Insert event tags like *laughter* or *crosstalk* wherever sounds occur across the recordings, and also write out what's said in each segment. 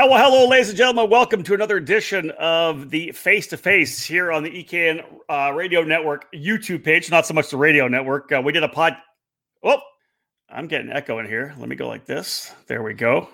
right, well, hello, ladies and gentlemen. Welcome to another edition of the Face to Face here on the EKN uh, Radio Network YouTube page. Not so much the radio network. Uh, we did a pod. Oh, I'm getting echo in here. Let me go like this. There we go.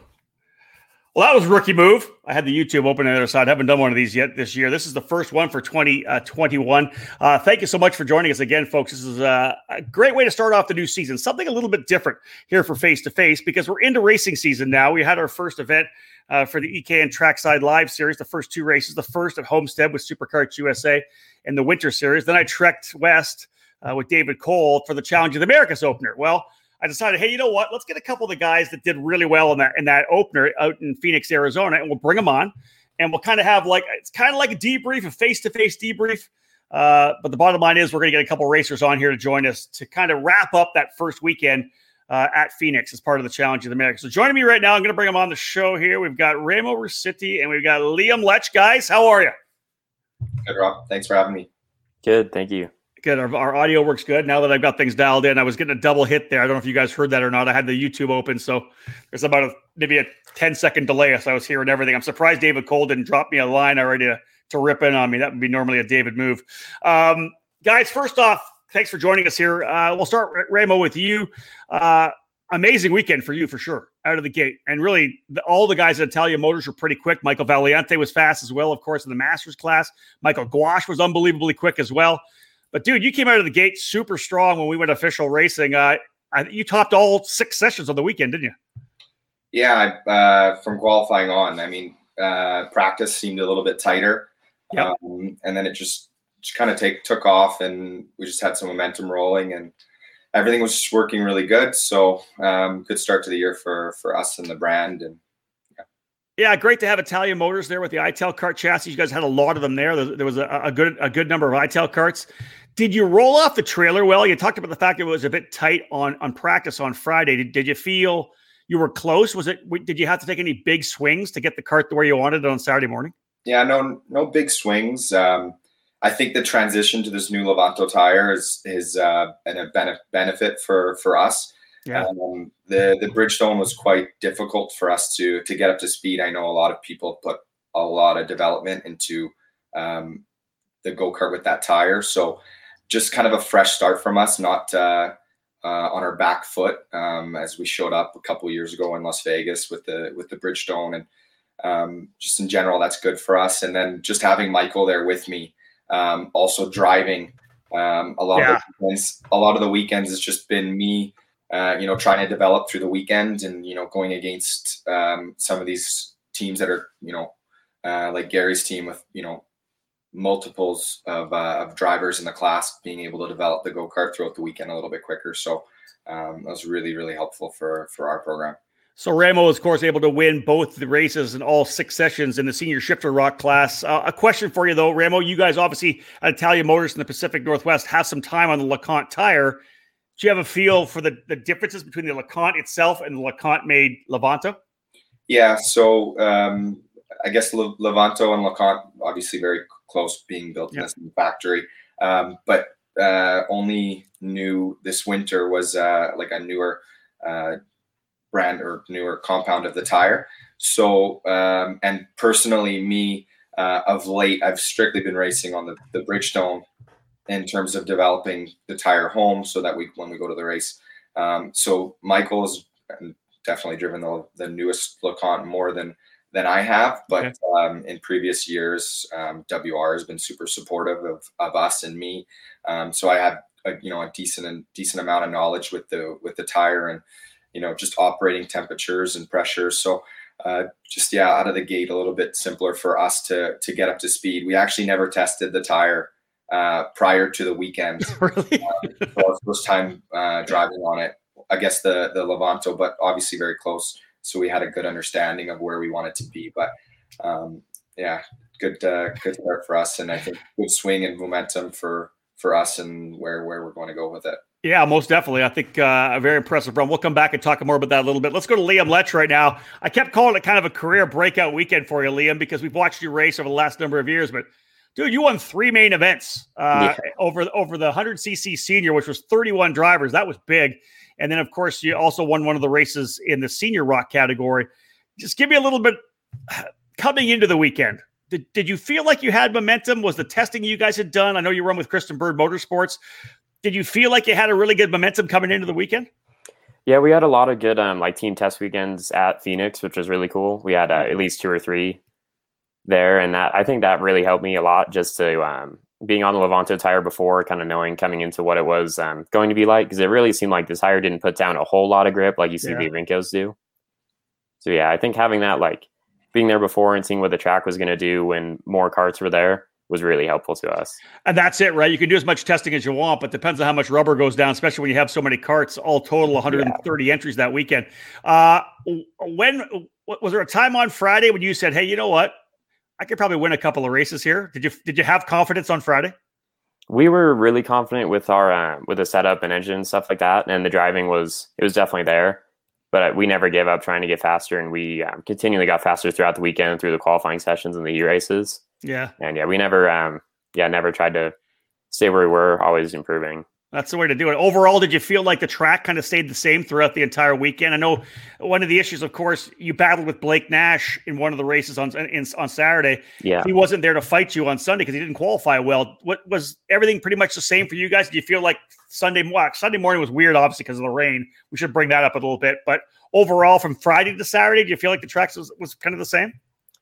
Well, that was rookie move. I had the YouTube open on the other side. I haven't done one of these yet this year. This is the first one for 2021. 20, uh, uh, thank you so much for joining us again, folks. This is uh, a great way to start off the new season. Something a little bit different here for Face to Face because we're into racing season now. We had our first event uh, for the EKN Trackside Live Series, the first two races, the first at Homestead with SuperKarts USA and the Winter Series. Then I trekked west uh, with David Cole for the Challenge of the Americas opener. Well, I decided, hey, you know what? Let's get a couple of the guys that did really well in that in that opener out in Phoenix, Arizona, and we'll bring them on, and we'll kind of have like it's kind of like a debrief, a face to face debrief. Uh, but the bottom line is, we're going to get a couple racers on here to join us to kind of wrap up that first weekend uh, at Phoenix as part of the Challenge of the Americas. So joining me right now, I'm going to bring them on the show here. We've got Ramo Ruscitti and we've got Liam Lech. Guys, how are you? Good, Rob. Thanks for having me. Good, thank you. Good. Our, our, audio works good. Now that I've got things dialed in, I was getting a double hit there. I don't know if you guys heard that or not. I had the YouTube open, so there's about a, maybe a 10 second delay so I was hearing everything. I'm surprised David Cole didn't drop me a line already to, to rip in on me. That would be normally a David move. Um, guys, first off, thanks for joining us here. Uh, we'll start, Ramo, with you. Uh, amazing weekend for you for sure out of the gate and really the, all the guys at Italia Motors were pretty quick Michael Valiante was fast as well of course in the masters class Michael Gouache was unbelievably quick as well but dude, you came out of the gate super strong when we went official racing. Uh, I, you topped all six sessions on the weekend, didn't you? Yeah, uh, from qualifying on. I mean, uh, practice seemed a little bit tighter, yep. um, and then it just, just kind of take took off, and we just had some momentum rolling, and everything was just working really good. So, um, good start to the year for for us and the brand, and yeah, great to have Italian Motors there with the Italkart chassis. You guys had a lot of them there. There was a, a good a good number of Italkarts. Did you roll off the trailer well? You talked about the fact it was a bit tight on on practice on Friday. Did, did you feel you were close? Was it? Did you have to take any big swings to get the cart to where you wanted it on Saturday morning? Yeah, no, no big swings. Um, I think the transition to this new Levanto tire is is uh, a benefit for for us. Yeah. Um, the the Bridgestone was quite difficult for us to to get up to speed. I know a lot of people put a lot of development into um, the go kart with that tire, so just kind of a fresh start from us, not uh, uh, on our back foot um, as we showed up a couple years ago in Las Vegas with the with the Bridgestone, and um, just in general, that's good for us. And then just having Michael there with me, um, also driving um, a lot yeah. of the weekends. A lot of the weekends has just been me uh, you know, trying to develop through the weekend and, you know, going against um, some of these teams that are, you know, uh, like Gary's team with, you know, multiples of, uh, of drivers in the class being able to develop the go-kart throughout the weekend a little bit quicker. So um, that was really, really helpful for, for our program. So Ramo was, of course, able to win both the races in all six sessions in the senior shifter ROK class. Uh, a question for you, though, Ramo. You guys obviously at Italia Motors in the Pacific Northwest have some time on the LeCont tire do you have a feel for the, the differences between the LeCont itself and the LeCont made Levanto? Yeah, so um, I guess Le- Levanto and LeCont obviously very close, being built in the same factory. Um, but uh, only new this winter was uh, like a newer uh, brand or newer compound of the tire. So, um, and personally, me uh, of late, I've strictly been racing on the, the Bridgestone in terms of developing the tire home so that we when we go to the race. Um, so Michael's definitely driven the, the newest LeCont more than than I have, but okay. um, in previous years, um, WR has been super supportive of, of us and me. Um, so I have a, you know a decent and decent amount of knowledge with the with the tire and you know just operating temperatures and pressures. So uh, just yeah, out of the gate, a little bit simpler for us to to get up to speed. We actually never tested the tire uh, prior to the weekend. *laughs* really? uh, first time uh, driving on it. I guess the the Levanto, but obviously very close. So we had a good understanding of where we wanted to be. But um, yeah, good uh, good start for us, and I think good swing and momentum for for us and where where we're going to go with it. Yeah, most definitely. I think uh, a very impressive run. We'll come back and talk more about that a little bit. Let's go to Liam Letch right now. I kept calling it kind of a career breakout weekend for you, Liam, because we've watched you race over the last number of years, but dude, you won three main events uh, yeah. over over the 100cc senior, which was 31 drivers. That was big. And then, of course, you also won one of the races in the senior ROK category. Just give me a little bit *sighs* coming into the weekend, did, did you feel like you had momentum? Was the testing you guys had done? I know you run with Christian Bird Motorsports. Did you feel like you had a really good momentum coming into the weekend? Yeah, we had a lot of good um, like team test weekends at Phoenix, which was really cool. We had uh, at least two or three there, and that I think that really helped me a lot just to um, being on the Levanto tire before, kind of knowing coming into what it was um, going to be like, because it really seemed like this tire didn't put down a whole lot of grip like you see yeah. the Rincos do. So yeah, I think having that like being there before and seeing what the track was going to do when more carts were there was really helpful to us. And that's it, right? You can do as much testing as you want, but depends on how much rubber goes down, especially when you have so many carts. All total, 130 yeah. entries that weekend. Uh, when was there a time on Friday when you said, "Hey, you know what? I could probably win a couple of races here." Did you did you have confidence on Friday? We were really confident with our uh, with the setup and engine and stuff like that, and the driving was it was definitely there. But we never gave up trying to get faster, and we um, continually got faster throughout the weekend through the qualifying sessions and the E races. Yeah. And yeah, we never, um, yeah, never tried to stay where we were, always improving. That's the way to do it. Overall, did you feel like the track kind of stayed the same throughout the entire weekend? I know one of the issues, of course, you battled with Blake Nash in one of the races on in, on Saturday. Yeah, he wasn't there to fight you on Sunday because he didn't qualify well. What was everything pretty much the same for you guys? Did you feel like Sunday well, Sunday morning was weird, obviously because of the rain. We should bring that up a little bit. But overall, from Friday to Saturday, do you feel like the tracks was, was kind of the same?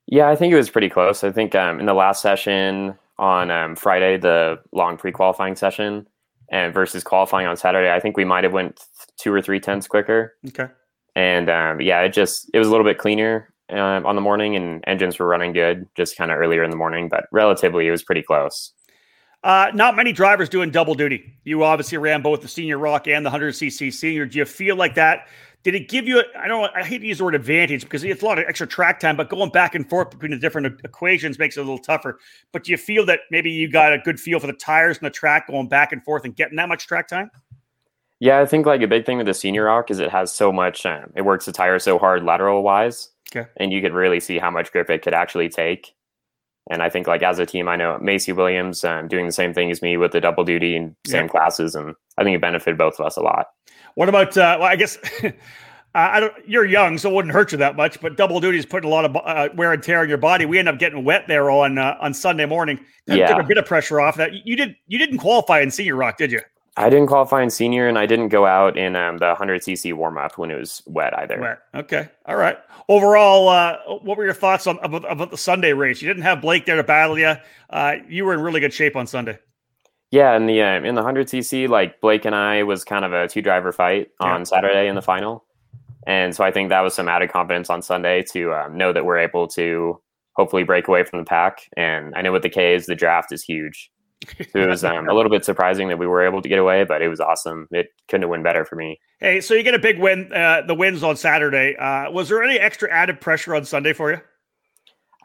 Yeah, I think it was pretty close. I think um, in the last session on um, Friday, the long pre-qualifying session, and versus qualifying on Saturday, I think we might have went two or three tenths quicker. Okay. And um, yeah, it just it was a little bit cleaner um, on the morning, and engines were running good, just kind of earlier in the morning, but relatively, it was pretty close. Uh, not many drivers doing double duty. You obviously ran both the senior ROK and the 100cc senior. Do you feel like that did it give you? I don't. Know, I hate to use the word advantage because it's a lot of extra track time, but going back and forth between the different equations makes it a little tougher. But do you feel that maybe you got a good feel for the tires and the track going back and forth and getting that much track time? Yeah, I think like a big thing with the senior ROK is it has so much. Um, it works the tire so hard lateral wise, okay. and you could really see how much grip it could actually take. And I think like as a team, I know Macy Williams um, doing the same thing as me with the double duty and same yeah. classes, and I think it benefited both of us a lot. What about? Uh, well, I guess *laughs* I don't. You're young, so it wouldn't hurt you that much. But double duty is putting a lot of uh, wear and tear on your body. We end up getting wet there on uh, on Sunday morning. That yeah, took a bit of pressure off. That you did. You didn't qualify in senior ROK, did you? I didn't qualify in senior, and I didn't go out in um, the 100 cc warm up when it was wet either. Wet. Okay. All right. Overall, uh, what were your thoughts on about, about, the Sunday race? You didn't have Blake there to battle you. Uh, you were in really good shape on Sunday. Yeah, in the um, in the 100 cc, like Blake and I was kind of a two driver fight on yeah. Saturday in the final. And so I think that was some added confidence on Sunday to um, know that we're able to hopefully break away from the pack. And I know with the K's, the draft is huge. So it was *laughs* um, a little bit surprising that we were able to get away, but it was awesome. It couldn't have went better for me. Hey, so you get a big win, uh, the wins on Saturday. Uh, was there any extra added pressure on Sunday for you?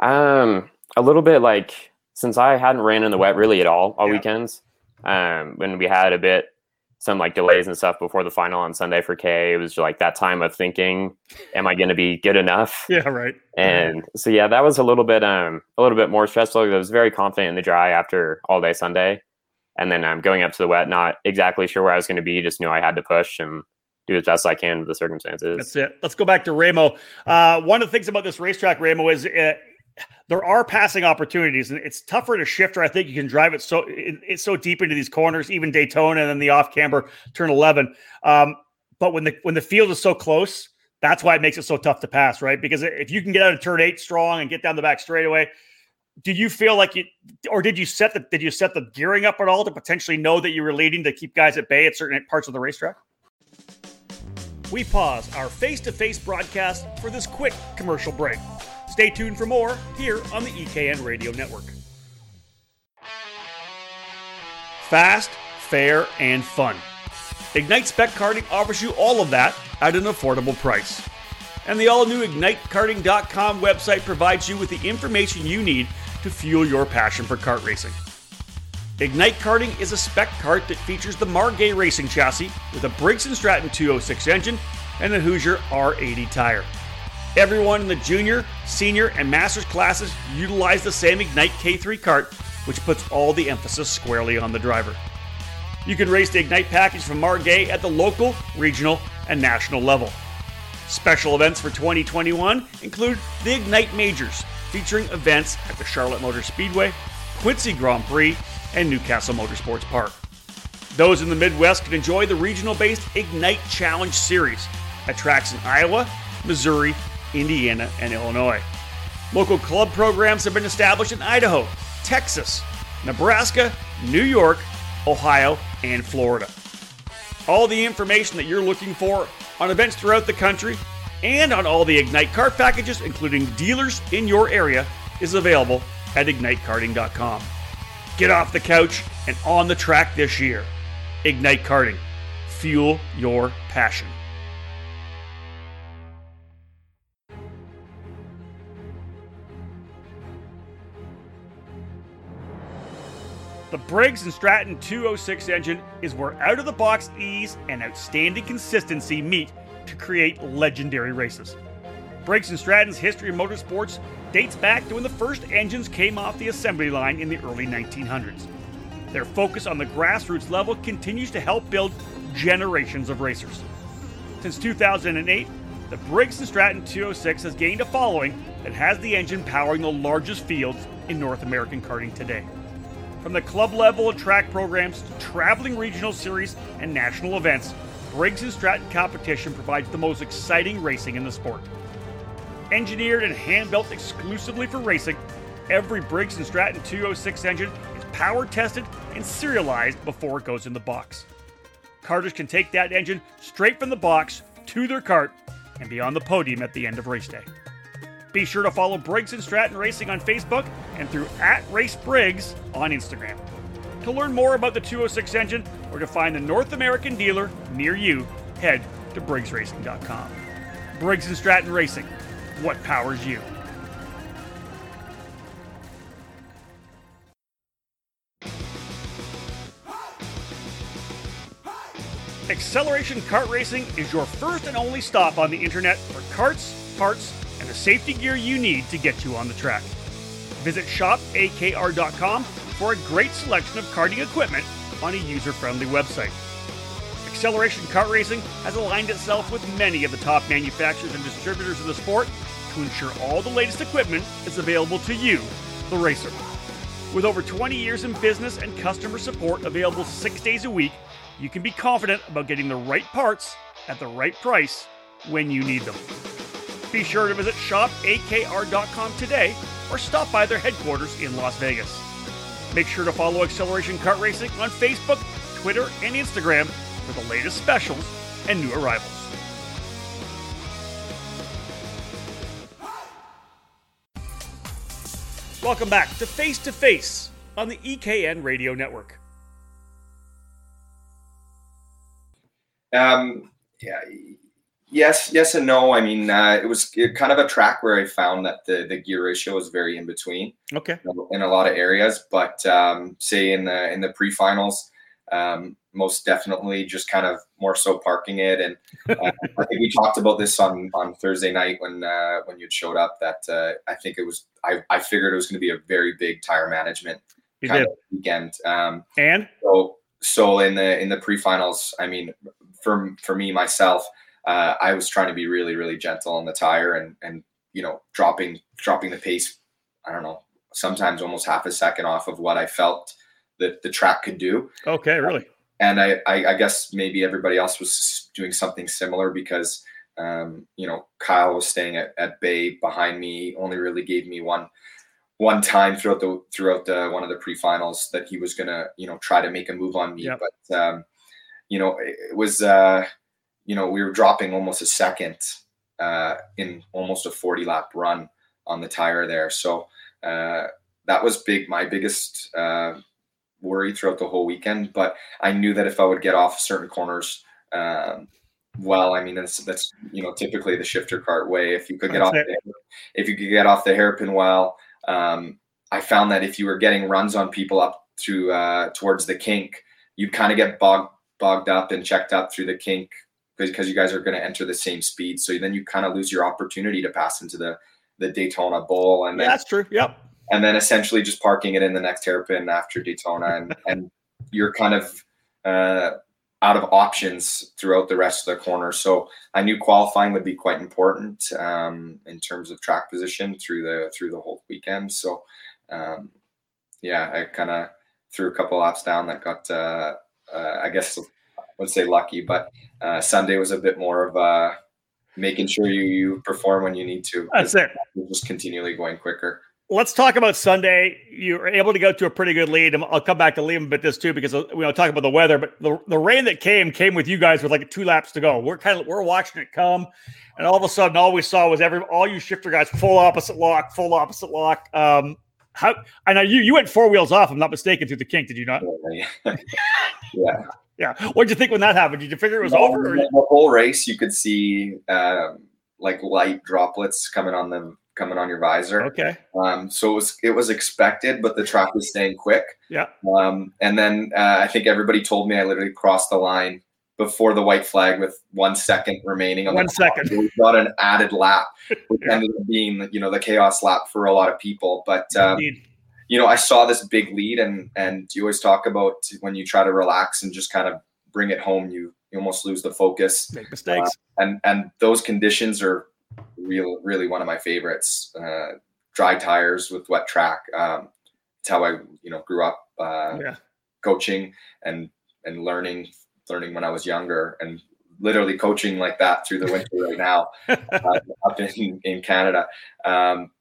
Um, a little bit like since I hadn't ran in the wet really at all all yeah. weekends. Um, when we had a bit some like delays and stuff before the final on Sunday for K. It was like that time of thinking, am I going to be good enough? *laughs* Yeah, right. And so yeah, that was a little bit um a little bit more stressful. I was very confident in the dry after all day Sunday, and then I'm um, going up to the wet, not exactly sure where I was going to be. Just knew I had to push and do as best I can with the circumstances. That's it. Let's go back to Ramo. Uh, one of the things about this racetrack, Ramo, is uh, there are passing opportunities, and it's tougher to shifter. I think you can drive it so it, it's so deep into these corners, even Daytona and then the off camber turn eleven. Um, but when the when the field is so close, that's why it makes it so tough to pass, right? Because if you can get out of turn eight strong and get down the back straightaway, do you feel like you or did you set the did you set the gearing up at all to potentially know that you were leading to keep guys at bay at certain parts of the racetrack? We pause our face-to-face broadcast for this quick commercial break. Stay tuned for more here on the EKN Radio Network. Fast, fair, and fun. Ignite Spec Karting offers you all of that at an affordable price. And the all new IgniteKarting.com website provides you with the information you need to fuel your passion for kart racing. Ignite Karting is a spec kart that features the Margay racing chassis with a Briggs & Stratton 206 engine and a Hoosier R80 tire. Everyone in the junior, senior, and master's classes utilize the same Ignite K3 cart, which puts all the emphasis squarely on the driver. You can race the Ignite package from Margay at the local, regional, and national level. Special events for 2021 include the Ignite Majors, featuring events at the Charlotte Motor Speedway, Quincy Grand Prix, and Newcastle Motorsports Park. Those in the Midwest can enjoy the regional based Ignite Challenge Series at tracks in Iowa, Missouri, Indiana, and Illinois. Local club programs have been established in Idaho, Texas, Nebraska, New York, Ohio, and Florida. All the information that you're looking for on events throughout the country and on all the Ignite kart packages, including dealers in your area, is available at ignitekarting.com. Get off the couch and on the track this year. Ignite Karting. Fuel your passion. The Briggs & Stratton 206 engine is where out-of-the-box ease and outstanding consistency meet to create legendary races. Briggs & Stratton's history of motorsports dates back to when the first engines came off the assembly line in the early 1900s. Their focus on the grassroots level continues to help build generations of racers. Since 2008, the Briggs & Stratton 206 has gained a following that has the engine powering the largest fields in North American karting today. From the club level track programs to traveling regional series and national events, Briggs & Stratton competition provides the most exciting racing in the sport. Engineered and hand-built exclusively for racing, every Briggs & Stratton 206 engine is power tested and serialized before it goes in the box. Karters can take that engine straight from the box to their cart and be on the podium at the end of race day. Be sure to follow Briggs & Stratton Racing on Facebook and through at Race Briggs on Instagram. To learn more about the 206 engine or to find the North American dealer near you, head to briggsracing.com. Briggs & Stratton Racing, what powers you? Acceleration Kart Racing is your first and only stop on the internet for karts, parts, and the safety gear you need to get you on the track. Visit shopakr.com for a great selection of karting equipment on a user friendly website. Acceleration Kart Racing has aligned itself with many of the top manufacturers and distributors in the sport to ensure all the latest equipment is available to you, the racer. With over 20 years in business and customer support available six days a week, you can be confident about getting the right parts at the right price when you need them. Be sure to visit shopakr.com today or stop by their headquarters in Las Vegas. Make sure to follow Acceleration Kart Racing on Facebook, Twitter, and Instagram for the latest specials and new arrivals. Welcome back to Face to Face on the EKN Radio Network. Um, yeah, yes, yes, and no. I mean, uh, it was kind of a track where I found that the the gear ratio was very in between. Okay. In a lot of areas, but um, say in the in the pre-finals, um, most definitely just kind of more so parking it. And uh, *laughs* I think we talked about this on on Thursday night when uh, when you showed up. That uh, I think it was I, I figured it was going to be a very big tire management You kind did. of weekend. Um, And so so in the in the pre-finals, I mean, for for me myself, uh, I was trying to be really really gentle on the tire and and you know dropping dropping the pace. I don't know, sometimes almost half a second off of what I felt that the track could do okay, really. and I, I, I guess maybe everybody else was doing something similar because um, you know Kyle was staying at, at bay behind me. Only really gave me one one time throughout the throughout the one of the pre-finals that he was gonna you know try to make a move on me, Yep. but um, you know it, it was uh, you know we were dropping almost a second uh, in almost a forty lap run on the tire there, so uh, that was big. My biggest uh, worry throughout the whole weekend, but I knew that if I would get off certain corners, um, well, I mean that's that's you know typically the shifter cart way. If you could get That's off, it. the, if you could get off the hairpin well, um, I found that if you were getting runs on people up through uh, towards the kink, you'd kind of get bogged bogged up and checked up through the kink because you guys are going to enter the same speed. So then you kind of lose your opportunity to pass into the the Daytona Bowl, and Yeah, that's true. Yep. and then essentially just parking it in the next hairpin after Daytona, and *laughs* and you're kind of uh, out of options throughout the rest of the corner. So I knew qualifying would be quite important um, in terms of track position through the through the whole weekend. So um, yeah, I kind of threw a couple laps down that got uh, uh, I guess would say lucky, but uh, Sunday was a bit more of a making sure you you perform when you need to. That's it. Just continually going quicker. Let's talk about Sunday. You were able to go to a pretty good lead. I'll come back to Liam a bit this too because we will talk about the weather. But the, the rain that came came with you guys with like two laps to go. We're kind of we're watching it come, and all of a sudden, all we saw was every all you shifter guys full opposite lock, full opposite lock. Um, how I know you you went four wheels off. I'm not mistaken through the kink. Did you not? *laughs* yeah. Yeah. What did you think when that happened? Did you figure it was no, over? The whole race, you could see um, like light droplets coming on them, coming on your visor. Okay. Um, so it was it was expected, but the track was staying quick. Yeah. Um, and then uh, I think everybody told me I literally crossed the line before the white flag with one second remaining on one second. We got an added lap, *laughs* which yeah. ended up being you know the chaos lap for a lot of people. But um, you know, I saw this big lead, and and you always talk about when you try to relax and just kind of bring it home, you you almost lose the focus, make mistakes, uh, and and those conditions are real really one of my favorites. Uh, dry tires with wet track. Um, it's how I you know grew up uh, yeah. coaching and and learning learning when I was younger and literally coaching like that through the winter right now *laughs* uh, up in, in Canada. Um,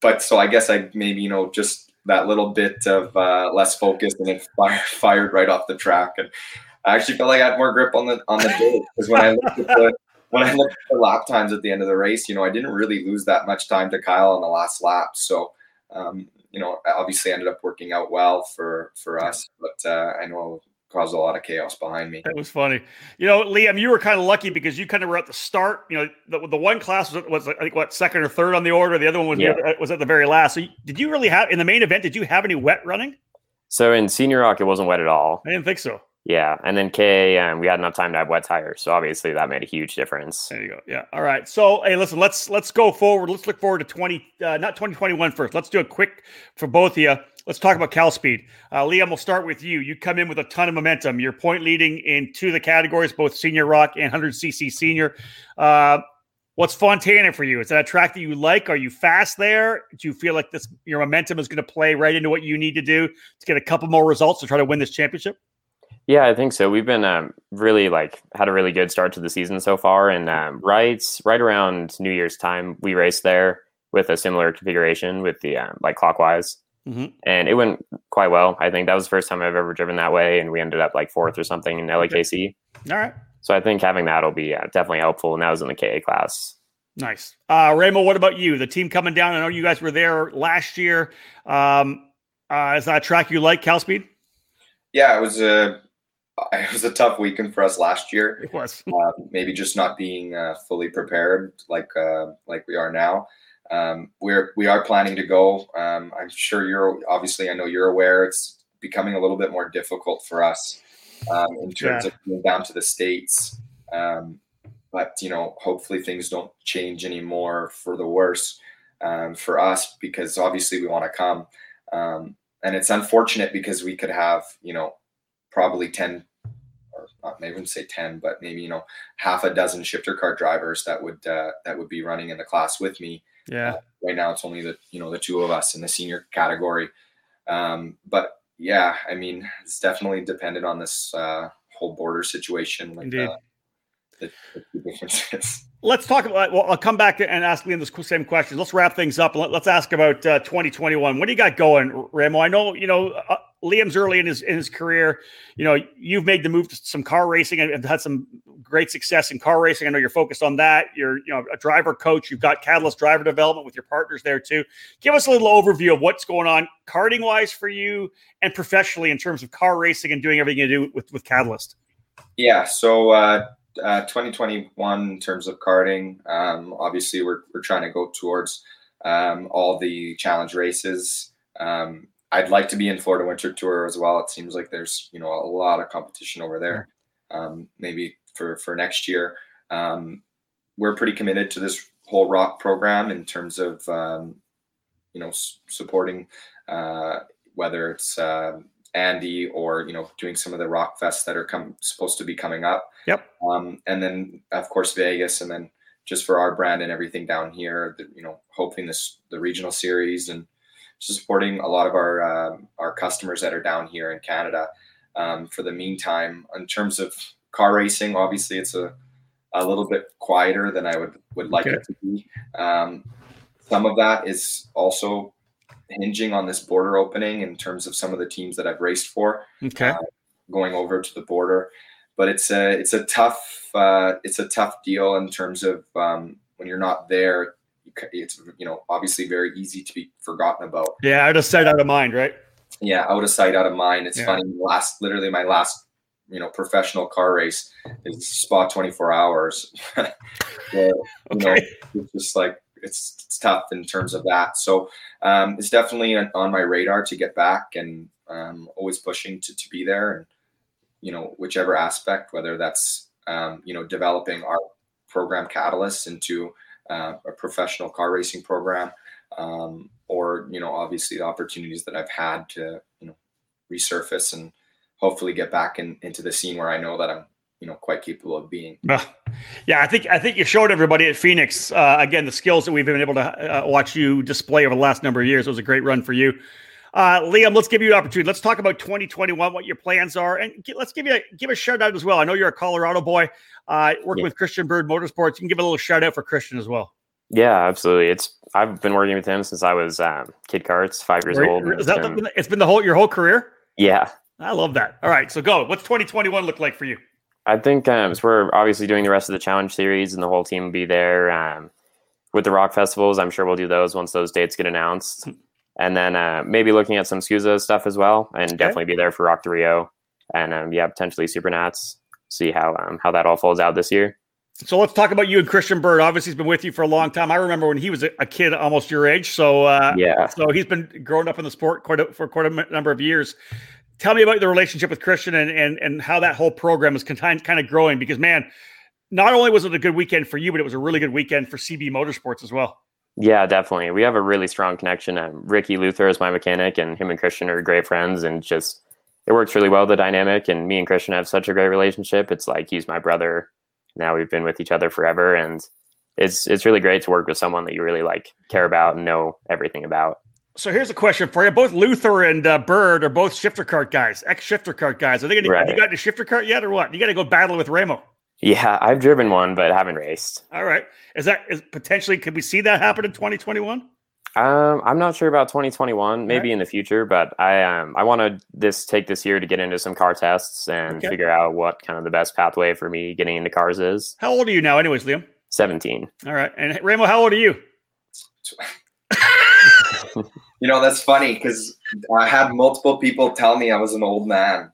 but so I guess I maybe, you know, just that little bit of uh, less focus and it fired, right off the track. And I actually felt like I had more grip on the on the day because when I looked at the when I looked at the lap times at the end of the race, you know, I didn't really lose that much time to Kyle on the last lap. So, um, you know, obviously ended up working out well for for us. But uh, I know caused a lot of chaos behind me. That was funny. You know, Liam, you were kind of lucky because you kind of were at the start. You know, the, the one class was, was I think what second or third on the order. The other one was yeah. was at the very last. So, did you really have in the main event? Did you have any wet running? So in Senior ROK, it wasn't wet at all. I didn't think so. Yeah, and then K, um, we had enough time to have wet tires, so obviously that made a huge difference. There you go. Yeah. All right. So, hey, listen, let's let's go forward. Let's look forward to twenty, uh, not twenty twenty one first. Let's do a quick for both of you. Let's talk about Cal Speed. Uh, Liam, we'll start with you. You come in with a ton of momentum. You're point leading in two of the categories, both Senior ROK and 100cc Senior. Uh, what's Fontana for you? Is that a track that you like? Are you fast there? Do you feel like this your momentum is going to play right into what you need to do to get a couple more results to try to win this championship? Yeah, I think so. We've been um, really like had a really good start to the season so far, and um, right right around New Year's time, we raced there with a similar configuration with the um, like clockwise, mm-hmm. and it went quite well. I think that was the first time I've ever driven that way, and we ended up like fourth or something in LAKC. All right. So I think having that will be uh, definitely helpful, and that was in the KA class. Nice, uh, Ramo. What about you? The team coming down. I know you guys were there last year. Um, uh, is that a track you like, Cal Speed? Yeah, it was a *laughs* it was a tough weekend for us last year. It was uh, maybe just not being uh, fully prepared like uh, like we are now. Um, we're we are planning to go. Um, I'm sure you're obviously I know you're aware it's becoming a little bit more difficult for us um, in terms yeah. of going down to the states. Um, but you know, hopefully things don't change anymore for the worse um, for us because obviously we want to come. Um, and it's unfortunate because we could have you know probably 10 or not maybe even say 10 but maybe you know half a dozen shifter cart drivers that would uh, that would be running in the class with me yeah uh, right now it's only the you know the two of us in the senior category um, but yeah i mean it's definitely dependent on this uh, whole border situation with Indeed. Uh, the, the differences *laughs* let's talk about. Well, I'll come back and ask Liam this same question. Let's wrap things up. Let, us ask about uh, 2021. What do you got going, Ramo? I know you know uh, Liam's early in his in his career. You know, you've made the move to some car racing and had some great success in car racing. I know you're focused on that. You're you know a driver coach. You've got Catalyst driver development with your partners there too. Give us a little overview of what's going on karting wise for you and professionally in terms of car racing and doing everything you do with with Catalyst. Yeah. So. Uh, uh, 2021 in terms of karting. Um, obviously, we're, we're trying to go towards um, all the challenge races. Um, I'd like to be in Florida Winter Tour as well. It seems like there's you know a lot of competition over there. Um, maybe for for next year, um, we're pretty committed to this whole rock program in terms of um, you know s- supporting uh, whether it's uh, Andy or you know doing some of the rock fests that are come supposed to be coming up. Yep. Um, and then of course Vegas, and then just for our brand and everything down here, the, you know, hoping this the regional series and just supporting a lot of our uh, our customers that are down here in Canada. Um, for the meantime, in terms of car racing, obviously it's a a little bit quieter than I would would like okay. it to be. Um, some of that is also hinging on this border opening in terms of some of the teams that I've raced for. Okay. Uh, going over to the border, but it's a it's a tough uh, it's a tough deal in terms of um, when you're not there. It's you know obviously very easy to be forgotten about. Yeah, out of sight, out of mind, right? Yeah, out of sight, out of mind. It's yeah. funny. Last, literally, my last you know professional car race is Spa 24 hours. *laughs* Where, okay. Know, it's just like it's, it's tough in terms of that. So um, it's definitely on my radar to get back and um, always pushing to, to be there and you know whichever aspect, whether that's um, you know developing our program catalyst into uh, a professional car racing program, um, or you know obviously the opportunities that I've had to you know resurface and hopefully get back in, into the scene where I know that I'm you know quite capable of being. Yeah, I think I think you showed everybody at Phoenix uh, again the skills that we've been able to uh, watch you display over the last number of years. It was a great run for you. Uh, Liam, let's give you an opportunity. Let's talk about 2021, what your plans are, and get, let's give you a, give a shout out as well. I know you're a Colorado boy, uh, working yeah. with Christian Bird Motorsports. You can give a little shout out for Christian as well. Yeah, absolutely. It's I've been working with him since I was um, kid karts, five years old. Is that the, it's been the whole your whole career? Yeah, I love that. All right, so go. What's 2021 look like for you? I think um, so we're obviously doing the rest of the challenge series, and the whole team will be there. Um, with the rock festivals, I'm sure we'll do those once those dates get announced, hmm. And then uh, maybe looking at some SKUSA stuff as well, and okay. definitely be there for Rock to Rio, and um, yeah, potentially Supernats. See how um, how that all folds out this year. So let's talk about you and Christian Bird. Obviously, he's been with you for a long time. I remember when he was a, kid, almost your age. So uh, yeah, so he's been growing up in the sport quite a, for quite a number of years tell me about the relationship with Christian and and and how that whole program is kind kind of growing. Because man, not only was it a good weekend for you, but it was a really good weekend for CB Motorsports as well. Yeah, definitely. We have a really strong connection. Um, Ricky Luther is my mechanic, and him and Christian are great friends, and just it works really well the dynamic. And me and Christian have such a great relationship. It's like he's my brother. Now we've been with each other forever, and it's it's really great to work with someone that you really like care about and know everything about. So here's a question for you. Both Luther and uh, Bird are both shifter cart guys, ex shifter cart guys. Are they gonna, right. have you got the shifter cart yet or what? You got to go battle with Ramo. Yeah, I've driven one, but haven't raced. All right. Is that is potentially could we see that happen in 2021? Um, I'm not sure about 2021, maybe right. in the future, but I um I want to this take this year to get into some car tests and okay. figure out what kind of the best pathway for me getting into cars is. How old are you now, anyways, Liam? 17. All right, and Ramo, how old are you? *laughs* You know, that's funny because I had multiple people tell me I was an old man.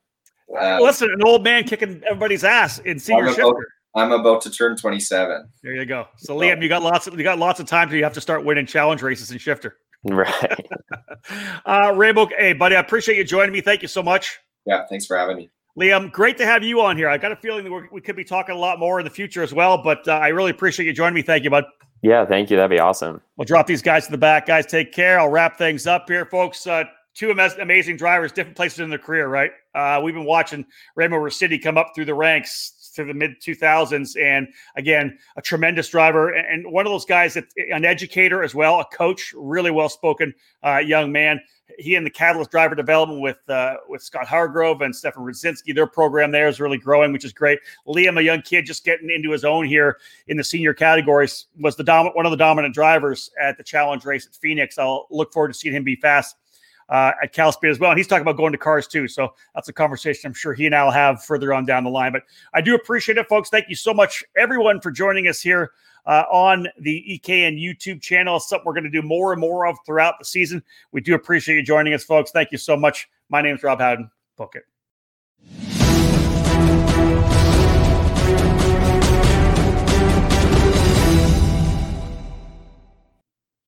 Uh, Listen, an old man kicking everybody's ass in senior I'm about, I'm about to turn 27. There you go. So, Liam, you got lots of you got lots of time till you have to start winning challenge races in shifter. Right. *laughs* uh, Ramo, hey, buddy, I appreciate you joining me. Thank you so much. Yeah, thanks for having me. Liam, great to have you on here. I got a feeling that we could be talking a lot more in the future as well, but uh, I really appreciate you joining me. Thank you, bud. Yeah, thank you. That'd be awesome. We'll drop these guys to the back. Guys, take care. I'll wrap things up here, folks. Uh, two amazing drivers, different places in their career, right? Uh, we've been watching Ramo Ruscitti come up through the ranks through the mid 2000s. And again, a tremendous driver and one of those guys that an educator as well, a coach, really well spoken uh, young man he and the Catalyst driver development with uh, with Scott Hargrove and Stefan Rzadzinski, their program there is really growing, which is great. Liam, a young kid just getting into his own here in the senior categories, was the dom- one of the dominant drivers at the challenge race at Phoenix. I'll look forward to seeing him be fast uh, at Cal Speed as well. And he's talking about going to cars too. So that's a conversation I'm sure he and I'll have further on down the line. But I do appreciate it, folks. Thank you so much, everyone, for joining us here uh, on the EKN YouTube channel. It's something we're going to do more and more of throughout the season. We do appreciate you joining us, folks. Thank you so much. My name is Rob Howden. Book it.